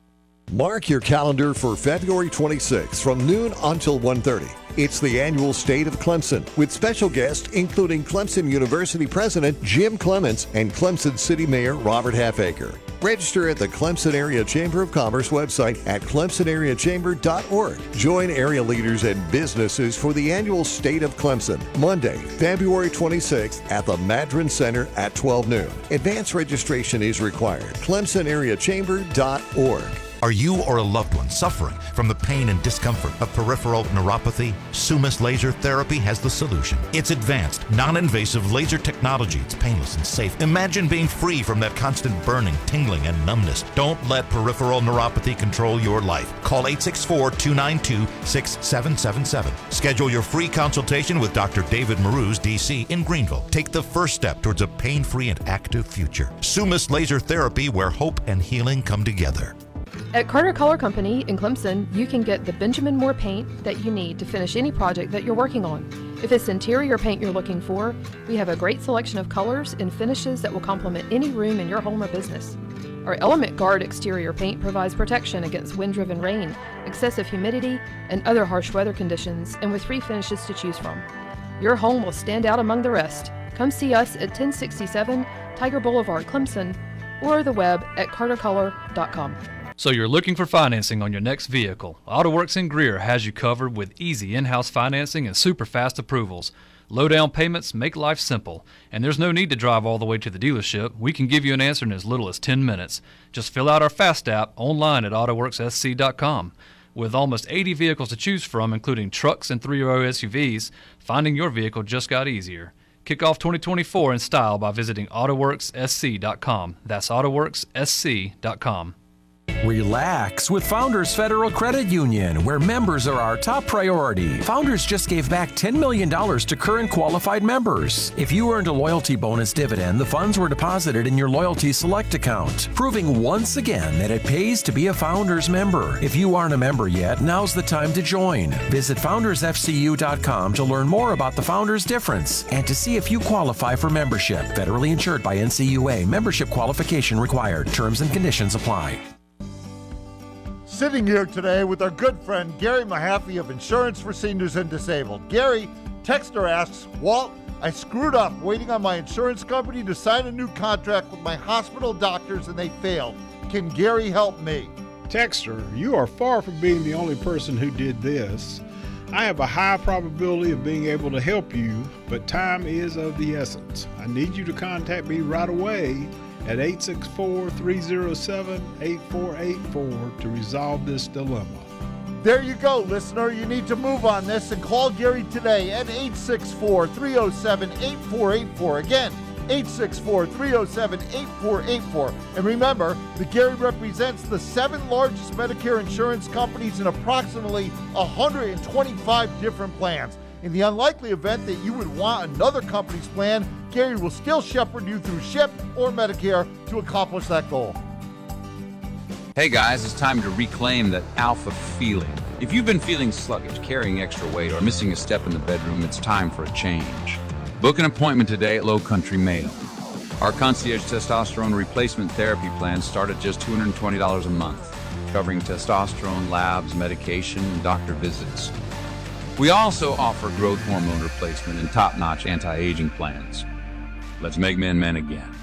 Mark your calendar for February 26th from noon until 1:30. It's the annual State of Clemson with special guests including Clemson University President Jim Clements and Clemson City Mayor Robert Halfacre. Register at the Clemson Area Chamber of Commerce website at clemsonareachamber.org. Join area leaders and businesses for the annual State of Clemson, Monday, February 26th at the Madren Center at 12 noon. Advance registration is required. clemsonareachamber.org. Are you or a loved one suffering from the pain and discomfort of peripheral neuropathy? Sumus Laser Therapy has the solution. It's advanced, non invasive laser technology. It's painless and safe. Imagine being free from that constant burning, tingling, and numbness. Don't let peripheral neuropathy control your life. Call 864 292 6777. Schedule your free consultation with Dr. David Marouz, DC, in Greenville. Take the first step towards a pain free and active future. Sumus Laser Therapy, where hope and healing come together. At Carter Color Company in Clemson, you can get the Benjamin Moore paint that you need to finish any project that you're working on. If it's interior paint you're looking for, we have a great selection of colors and finishes that will complement any room in your home or business. Our Element Guard exterior paint provides protection against wind driven rain, excessive humidity, and other harsh weather conditions, and with three finishes to choose from. Your home will stand out among the rest. Come see us at 1067 Tiger Boulevard, Clemson, or the web at cartercolor.com. So you're looking for financing on your next vehicle. AutoWorks in Greer has you covered with easy in-house financing and super fast approvals. Low down payments make life simple, and there's no need to drive all the way to the dealership. We can give you an answer in as little as 10 minutes. Just fill out our Fast app online at autoworkssc.com. With almost 80 vehicles to choose from, including trucks and three-row SUVs, finding your vehicle just got easier. Kick off 2024 in style by visiting autoworkssc.com. That's autoworkssc.com. Relax with Founders Federal Credit Union, where members are our top priority. Founders just gave back $10 million to current qualified members. If you earned a loyalty bonus dividend, the funds were deposited in your Loyalty Select account, proving once again that it pays to be a Founders member. If you aren't a member yet, now's the time to join. Visit foundersfcu.com to learn more about the Founders difference and to see if you qualify for membership. Federally insured by NCUA. Membership qualification required. Terms and conditions apply. Sitting here today with our good friend Gary Mahaffey of Insurance for Seniors and Disabled. Gary, texter asks, Walt, I screwed up waiting on my insurance company to sign a new contract with my hospital doctors and they failed. Can Gary help me? Texter, you are far from being the only person who did this. I have a high probability of being able to help you, but time is of the essence. I need you to contact me right away at 864 307 8484 to resolve this dilemma. There you go, listener. You need to move on this and call Gary today at 864 307 8484. Again, 864 307 8484. And remember that Gary represents the seven largest Medicare insurance companies in approximately 125 different plans. In the unlikely event that you would want another company's plan, Gary will still shepherd you through SHIP or Medicare to accomplish that goal. Hey guys, it's time to reclaim that alpha feeling. If you've been feeling sluggish, carrying extra weight, or missing a step in the bedroom, it's time for a change. Book an appointment today at Lowcountry Male. Our concierge testosterone replacement therapy plans start at just $220 a month, covering testosterone labs, medication, and doctor visits. We also offer growth hormone replacement and top notch anti aging plans. Let's make men men again.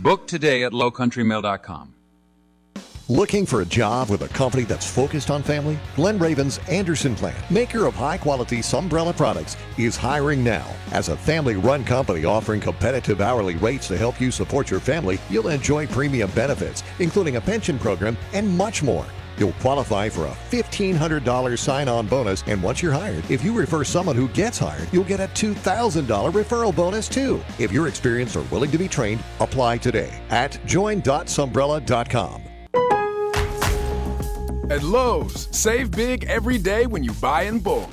Book today at lowcountrymale.com. Looking for a job with a company that's focused on family? Glen Raven's Anderson Plant, maker of high quality Sunbrella products, is hiring now. As a family run company offering competitive hourly rates to help you support your family, you'll enjoy premium benefits, including a pension program and much more. You'll qualify for a $1,500 sign on bonus, and once you're hired, if you refer someone who gets hired, you'll get a $2,000 referral bonus too. If you're experienced or willing to be trained, apply today at join.sunbrella.com. At Lowe's, save big every day when you buy in bulk.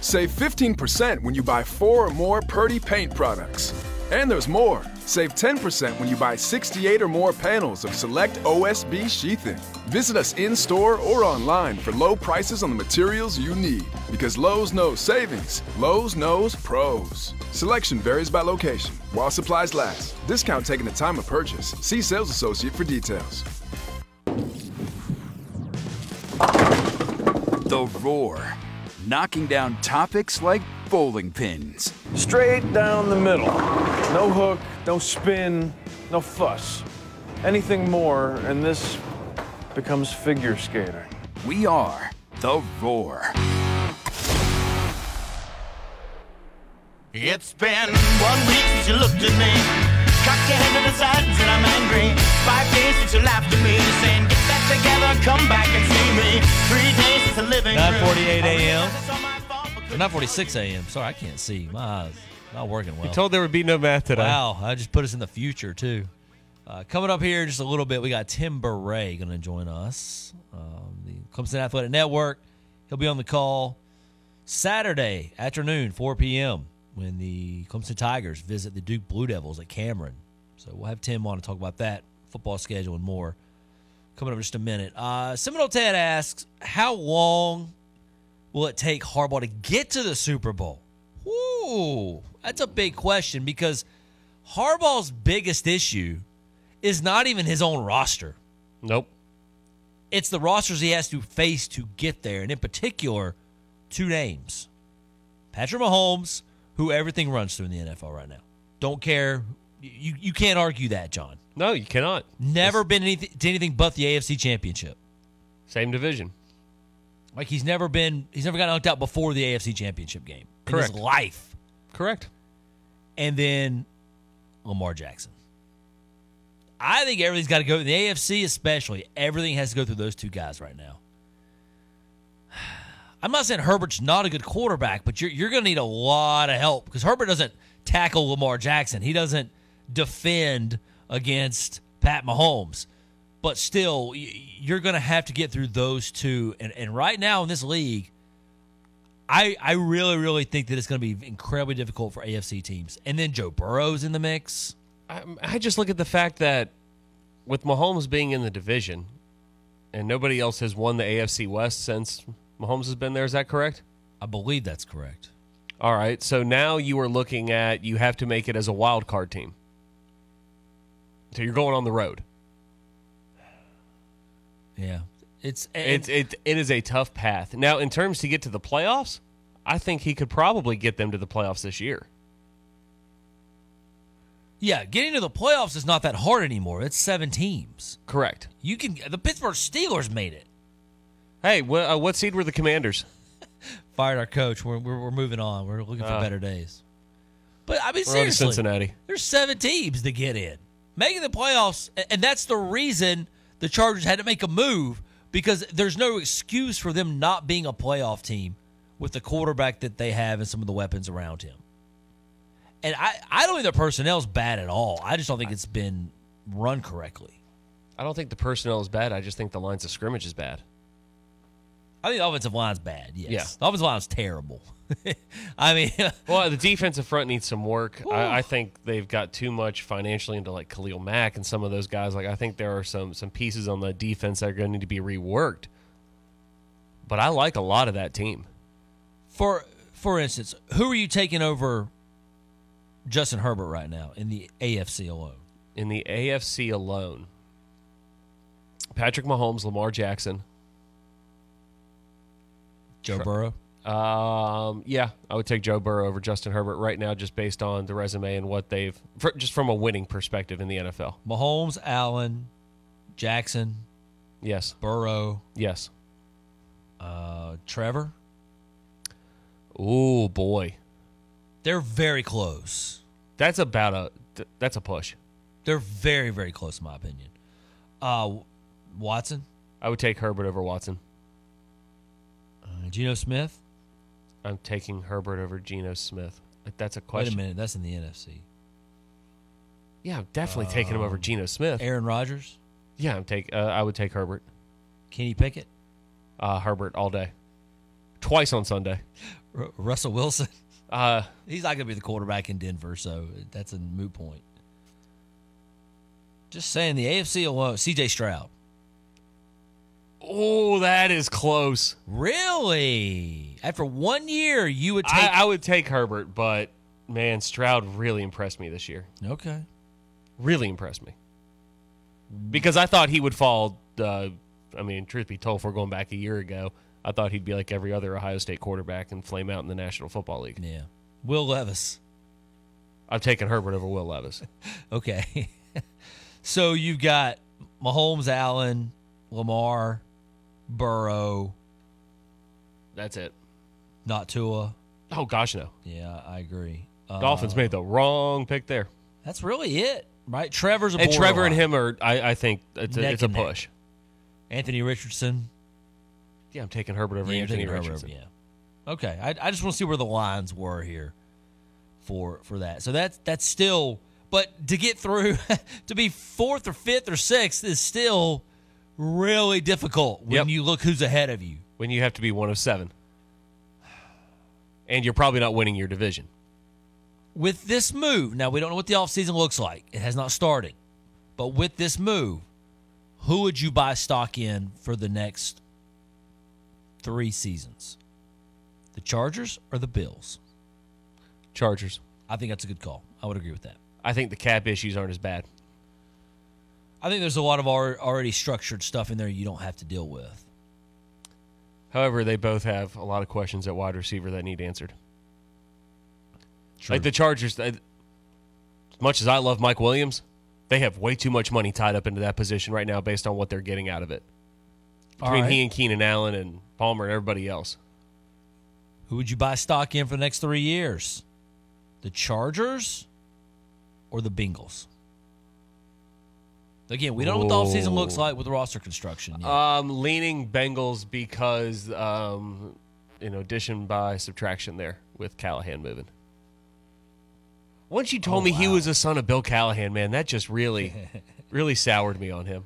Save 15% when you buy four or more Purdy paint products. And there's more. Save 10% when you buy 68 or more panels of select OSB sheathing. Visit us in store or online for low prices on the materials you need. Because Lowe's knows savings, Lowe's knows pros. Selection varies by location, while supplies last. Discount taken at time of purchase. See sales associate for details. The Roar, knocking down topics like bowling pins. Straight down the middle. No hook, no spin, no fuss. Anything more, and this becomes figure skating. We are The Roar. It's been one week since you looked at me. Cock your head to the sides and I'm angry. Five days since you laughed at me, saying, Get that together, come back and see me. Three days since the living 9:48 a.m. Or 9:46 a.m. Sorry, I can't see. My eyes not working well. You told there would be no math today. Wow, I just put us in the future too. Uh, coming up here in just a little bit, we got Tim Bourret going to join us. Um, the Clemson Athletic Network. He'll be on the call Saturday afternoon, 4 p.m. when the Clemson Tigers visit the Duke Blue Devils at Cameron. So we'll have Tim on to talk about that football schedule and more. Coming up in just a minute. Uh, Seminole Ted asks, how long will it take Harbaugh to get to the Super Bowl? Ooh, that's a big question because Harbaugh's biggest issue is not even his own roster. Nope. It's the rosters he has to face to get there, and in particular, two names: Patrick Mahomes, who everything runs through in the NFL right now. Don't care. You you can't argue that, John. No, you cannot. Never been anything to anything but the AFC Championship. Same division. Like he's never been. He's never gotten knocked out before the AFC Championship game in Correct. his life. Correct. And then Lamar Jackson. I think everything's got to go. The AFC, especially, everything has to go through those two guys right now. I'm not saying Herbert's not a good quarterback, but you're you're going to need a lot of help because Herbert doesn't tackle Lamar Jackson. He doesn't defend against Pat Mahomes. But still, you're going to have to get through those two. And, and right now in this league, I I really really think that it's going to be incredibly difficult for AFC teams. And then Joe Burrow's in the mix. I, I just look at the fact that with Mahomes being in the division and nobody else has won the AFC West since Mahomes has been there, is that correct? I believe that's correct. All right. So now you are looking at you have to make it as a wild card team. So you're going on the road. Yeah. It's It's it it is a tough path. Now, in terms to get to the playoffs, I think he could probably get them to the playoffs this year. Yeah, getting to the playoffs is not that hard anymore. It's seven teams. Correct. You can. The Pittsburgh Steelers made it. Hey, uh, what seed were the Commanders? fired our coach. We're we're, we're moving on. We're looking for Uh, better days. But I mean, seriously, Cincinnati. There's seven teams to get in, making the playoffs, and that's the reason the Chargers had to make a move because there's no excuse for them not being a playoff team with the quarterback that they have and some of the weapons around him. And I, I don't think their personnel's bad at all. I just don't think it's been run correctly. I don't think the personnel is bad. I just think the lines of scrimmage is bad. I think the offensive line's bad. Yes, Yeah. the offensive line's terrible. I mean, well, the defensive front needs some work. I, I think they've got too much financially into like Khalil Mack and some of those guys. Like I think there are some some pieces on the defense that are going to need to be reworked. But I like a lot of that team. For for instance, who are you taking over Justin Herbert right now in the AFC alone? In the AFC alone, Patrick Mahomes, Lamar Jackson, Joe Burrow. Um, yeah, I would take Joe Burrow over Justin Herbert right now, just based on the resume and what they've, fr just from a winning perspective in the NFL. Mahomes, Allen, Jackson, Yes. Burrow, Yes. uh, Trevor. Oh boy, They're very close. that's about a that's a push. They're very very close, in my opinion. Uh, Watson, I would take Herbert over Watson. uh, Geno Smith. I'm taking Herbert over Geno Smith. Like, That's a question. Wait a minute, that's in the NFC. Yeah, I'm definitely taking him over Um, Geno Smith. Aaron Rodgers, Yeah, I'm take. Uh, I would take Herbert. Kenny Pickett, Uh, Herbert all day. Twice on Sunday. R- Russell Wilson. Uh, He's not going to be the quarterback in Denver, so that's a moot point. Just saying, the AFC alone, C.J. Stroud. Oh, that is close. Really? After one year, you would take. I, I would take Herbert, but man, Stroud really impressed me this year. okay. Really impressed me. Because I thought he would fall. Uh, I mean, truth be told, if we're going back a year ago, I thought he'd be like every other Ohio State quarterback and flame out in the National Football League. Yeah. Will Levis. I've taken Herbert over Will Levis. Okay. so you've got Mahomes, Allen, Lamar, Burrow, That's it. not Tua. Oh gosh, no. Yeah, I agree. Uh, Dolphins made the wrong pick there. That's really it, right? Trevor's a And Trevor and him are, I, I think, it's a, it's a neck. push. Anthony Richardson. Yeah, I'm taking Herbert over Yeah, Anthony Herbert Richardson. yeah. Okay. I, I just want to see where the lines were here for for that. So that's that's still but to get through to be fourth or fifth or sixth is still really difficult when Yep. you look who's ahead of you. When you have to be one of seven. And you're probably not winning your division. With this move, now we don't know what the offseason looks like. It has not started. But with this move, who would you buy stock in for the next three seasons? The Chargers or the Bills? Chargers. I think that's a good call. I would agree with that. I think the cap issues aren't as bad. I think there's a lot of already structured stuff in there you don't have to deal with. However, they both have a lot of questions at wide receiver that need answered. True. Like the Chargers, uh, as much as I love Mike Williams, they have way too much money tied up into that position right now based on what they're getting out of it. Between right. he and Keenan Allen and Palmer and everybody else. Who would you buy stock in for the next three years? The Chargers or the Bengals? Again, we don't know what the offseason looks like with roster construction. yet. Um, leaning Bengals because, um, you know, addition by subtraction there with Callahan moving. Once you told Oh, me he was a son of Bill Callahan, man, that just really, really soured me on him.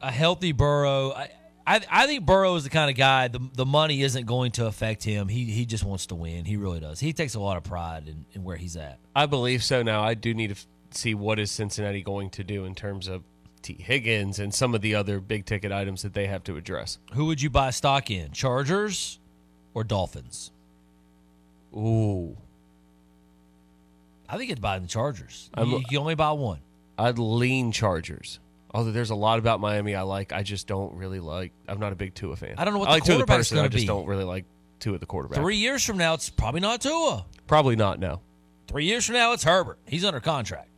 a healthy Burrow. I, I I think Burrow is the kind of guy the the money isn't going to affect him. He he just wants to win. He really does. He takes a lot of pride in, in where he's at. I believe so. Now I do need to see what is Cincinnati going to do in terms of Tee Higgins and some of the other big ticket items that they have to address. Who would you buy stock in? Chargers or Dolphins? Ooh, I think it's buying the Chargers. I'm- you, you can only buy one. I'd lean Chargers. Although there's a lot about Miami I like, I just don't really like. I'm not a big Tua fan. I don't know what I the like Tua the person. I just be. don't really like Tua the quarterback. Three years from now, it's probably not Tua. Probably not. No. Three years from now, it's Herbert. He's under contract.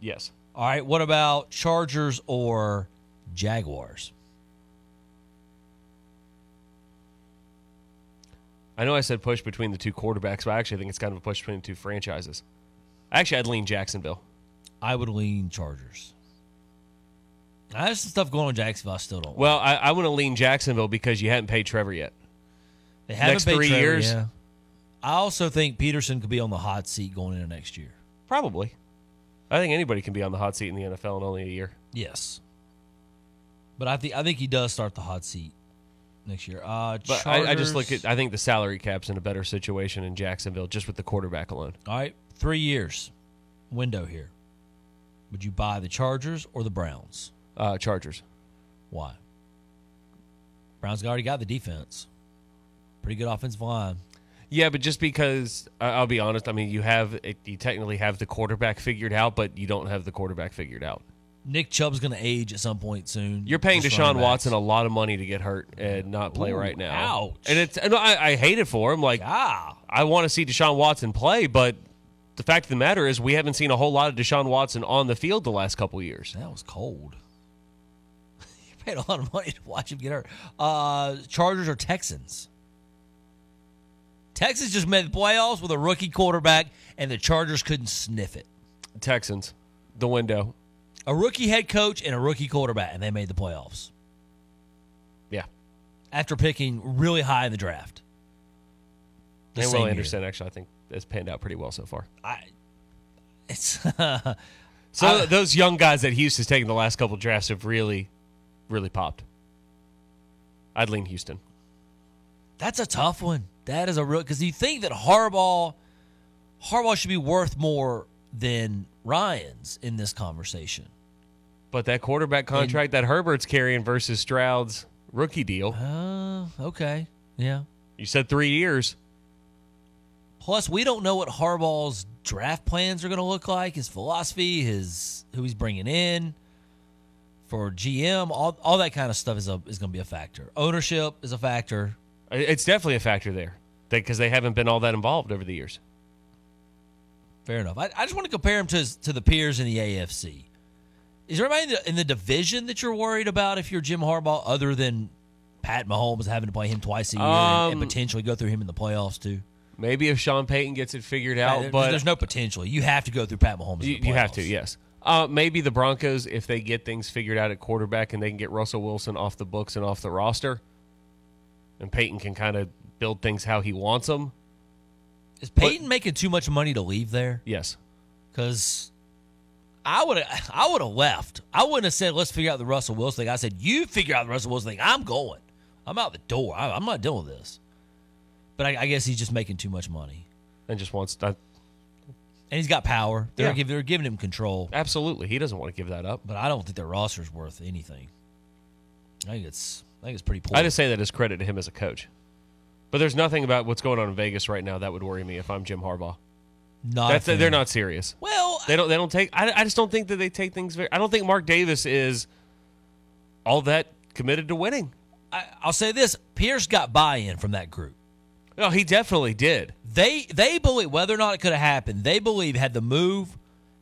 Yes. All right. What about Chargers or Jaguars? I know I said push between the two quarterbacks, but I actually think it's kind of a push between the two franchises. Actually, I'd lean Jacksonville. I would lean Chargers. Now, There's some stuff going on in Jacksonville. I still don't. Well, I, I want to lean Jacksonville because you hadn't paid Trevor yet. They haven't Next paid three Trevor, years? yeah. I also think Pederson could be on the hot seat going into next year. Probably. I think anybody can be on the hot seat in the NFL in only a year. Yes, but I think I think he does start the hot seat next year. Uh, But I, I just look at. I think the salary cap's in a better situation in Jacksonville just with the quarterback alone. All right, three years window here. Would you buy the Chargers or the Browns? Uh, Chargers. Why? Browns already got the defense. Pretty good offensive line. Yeah, but just because I'll be honest, I mean, you have you technically have the quarterback figured out, but you don't have the quarterback figured out. Nick Chubb's going to age at some point soon. You're paying Just Deshaun. Watson a lot of money to get hurt and not play Ooh, right now. ouch. And it's and I, I hate it for him. Like ah, I want to see Deshaun Watson play, but the fact of the matter is we haven't seen a whole lot of Deshaun Watson on the field the last couple years. That was cold. you paid a lot of money to watch him get hurt. Uh, Chargers or Texans? Texas just made the playoffs with a rookie quarterback, and the Chargers couldn't sniff it. Texans, the window. A rookie head coach and a rookie quarterback, and they made the playoffs Yeah. after picking really high in the draft. The and Will year. Anderson actually I think has panned out pretty well so far. I, it's So I- those young guys that Houston's taken the last couple drafts have really, really popped. I'd lean Houston. That's a tough one. That is a real because you think that Harbaugh, Harbaugh should be worth more than Ryans in this conversation. But that quarterback contract that Herbert's carrying versus Stroud's rookie deal. Uh, okay, yeah. You said three years. Plus, we don't know what Harbaugh's draft plans are going to look like. His philosophy, his who he's bringing in for GM, all all that kind of stuff is a is going to be a factor. Ownership is a factor. It's definitely a factor there because they haven't been all that involved over the years. Fair enough. I, I just want to compare him to to the peers in the AFC. Is there anybody in the, in the division that you're worried about if you're Jim Harbaugh, other than Pat Mahomes having to play him twice a year and, and Um, potentially go through him in the playoffs too? Maybe if Sean Payton gets it figured Yeah, out, there- but there's no potential. You have to go through Pat Mahomes. you, you have to, yes. Uh, maybe the Broncos, if they get things figured out at quarterback and they can get Russell Wilson off the books and off the roster, and Payton can kind of build things how he wants them. Is Payton making too much money to leave there? Yes. Because I would have I would have left. I wouldn't have said let's figure out the Russell Wilson thing. I said you figure out the Russell Wilson thing. I'm going. I'm out the door. I, I'm not dealing with this. But I, I guess he's just making too much money, and just wants. To, and he's got power. They're Yeah. giving they're giving him control. Absolutely, he doesn't want to give that up. But I don't think their roster's worth anything. I think it's I think it's pretty poor. I just say that as credit to him as a coach. But there's nothing about what's going on in Vegas right now that would worry me if I'm Jim Harbaugh. Not That's, they're not serious. Well, they don't. They don't take. I, I just don't think that they take things very. I don't think Mark Davis is all that committed to winning. I, I'll say this: Pierce got buy-in from that group. No, he definitely did. They they believe whether or not it could have happened. They believe had the move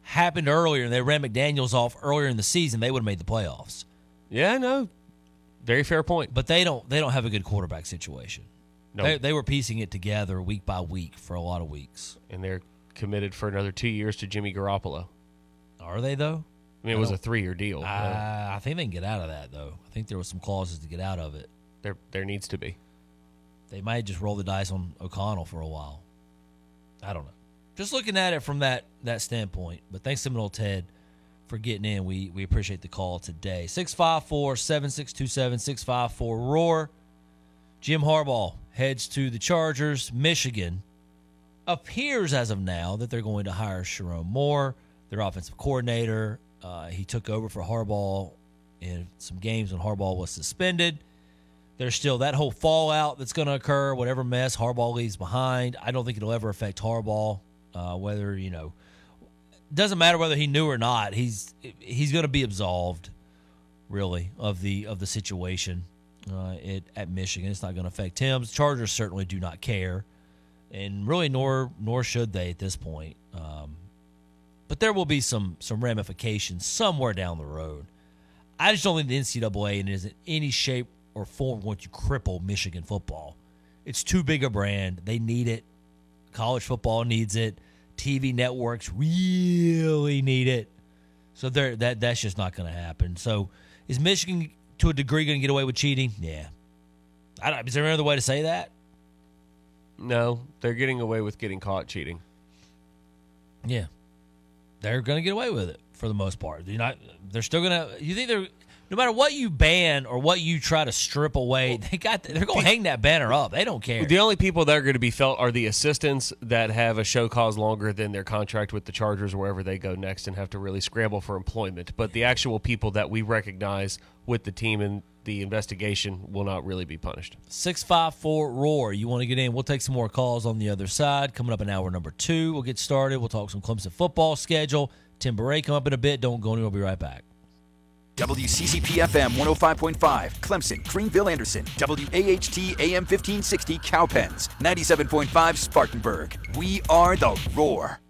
happened earlier and they ran McDaniels off earlier in the season, they would have made the playoffs. Yeah, I know. Very fair point. But they don't they don't have a good quarterback situation. No. They, they were piecing it together week by week for a lot of weeks. And they're committed for another two years to Jimmy Garoppolo. Are they though? I mean, it was a three-year deal. Uh, Uh, I think they can get out of that though. I think there was some clauses to get out of it. there, there needs to be. They might just roll the dice on O'Connell for a while. I don't know. Just looking at it from that that standpoint. But thanks to old Ted for getting in. We we appreciate the call today. 654-7627-654 Roar. Jim Harbaugh heads to the Chargers. Michigan appears as of now that they're going to hire Sherrone Moore, their offensive coordinator. Uh, he took over for Harbaugh in some games when Harbaugh was suspended. There's still that whole fallout that's going to occur, whatever mess Harbaugh leaves behind. I don't think it'll ever affect Harbaugh, uh, whether, you know, doesn't matter whether he knew or not. He's he's going to be absolved, really, of the of the situation uh, at, at Michigan. It's not going to affect him. The Chargers certainly do not care, and really nor nor should they at this point. Um, but there will be some some ramifications somewhere down the road. I just don't think the NCAA is in any shape or form going to cripple Michigan football It's too big a brand. They need it. College football needs it. TV networks really need it. So there that that's just not going to happen. So is Michigan to a degree going to get away with cheating? Yeah. I don't, is there another way to say that? No, they're getting away with getting caught cheating. Yeah. They're going to get away with it for the most part. You're not they're still going to you think they're no matter what you ban or what you try to strip away, they got they're going to hang that banner up. They don't care. The only people that are going to be felt are the assistants that have a show cause longer than their contract with the Chargers wherever they go next and have to really scramble for employment. But the actual people that we recognize with the team and the investigation will not really be punished. 654 Roar. You want to get in? We'll take some more calls on the other side. Coming up in hour number two, we'll get started. We'll talk some Clemson football schedule. Tim Bourret come up in a bit. Don't go anywhere. We'll be right back. WCCP FM 105.5, Clemson, Greenville, Anderson, WAHT AM 1560, Cowpens, 97.5, Spartanburg. We are the Roar.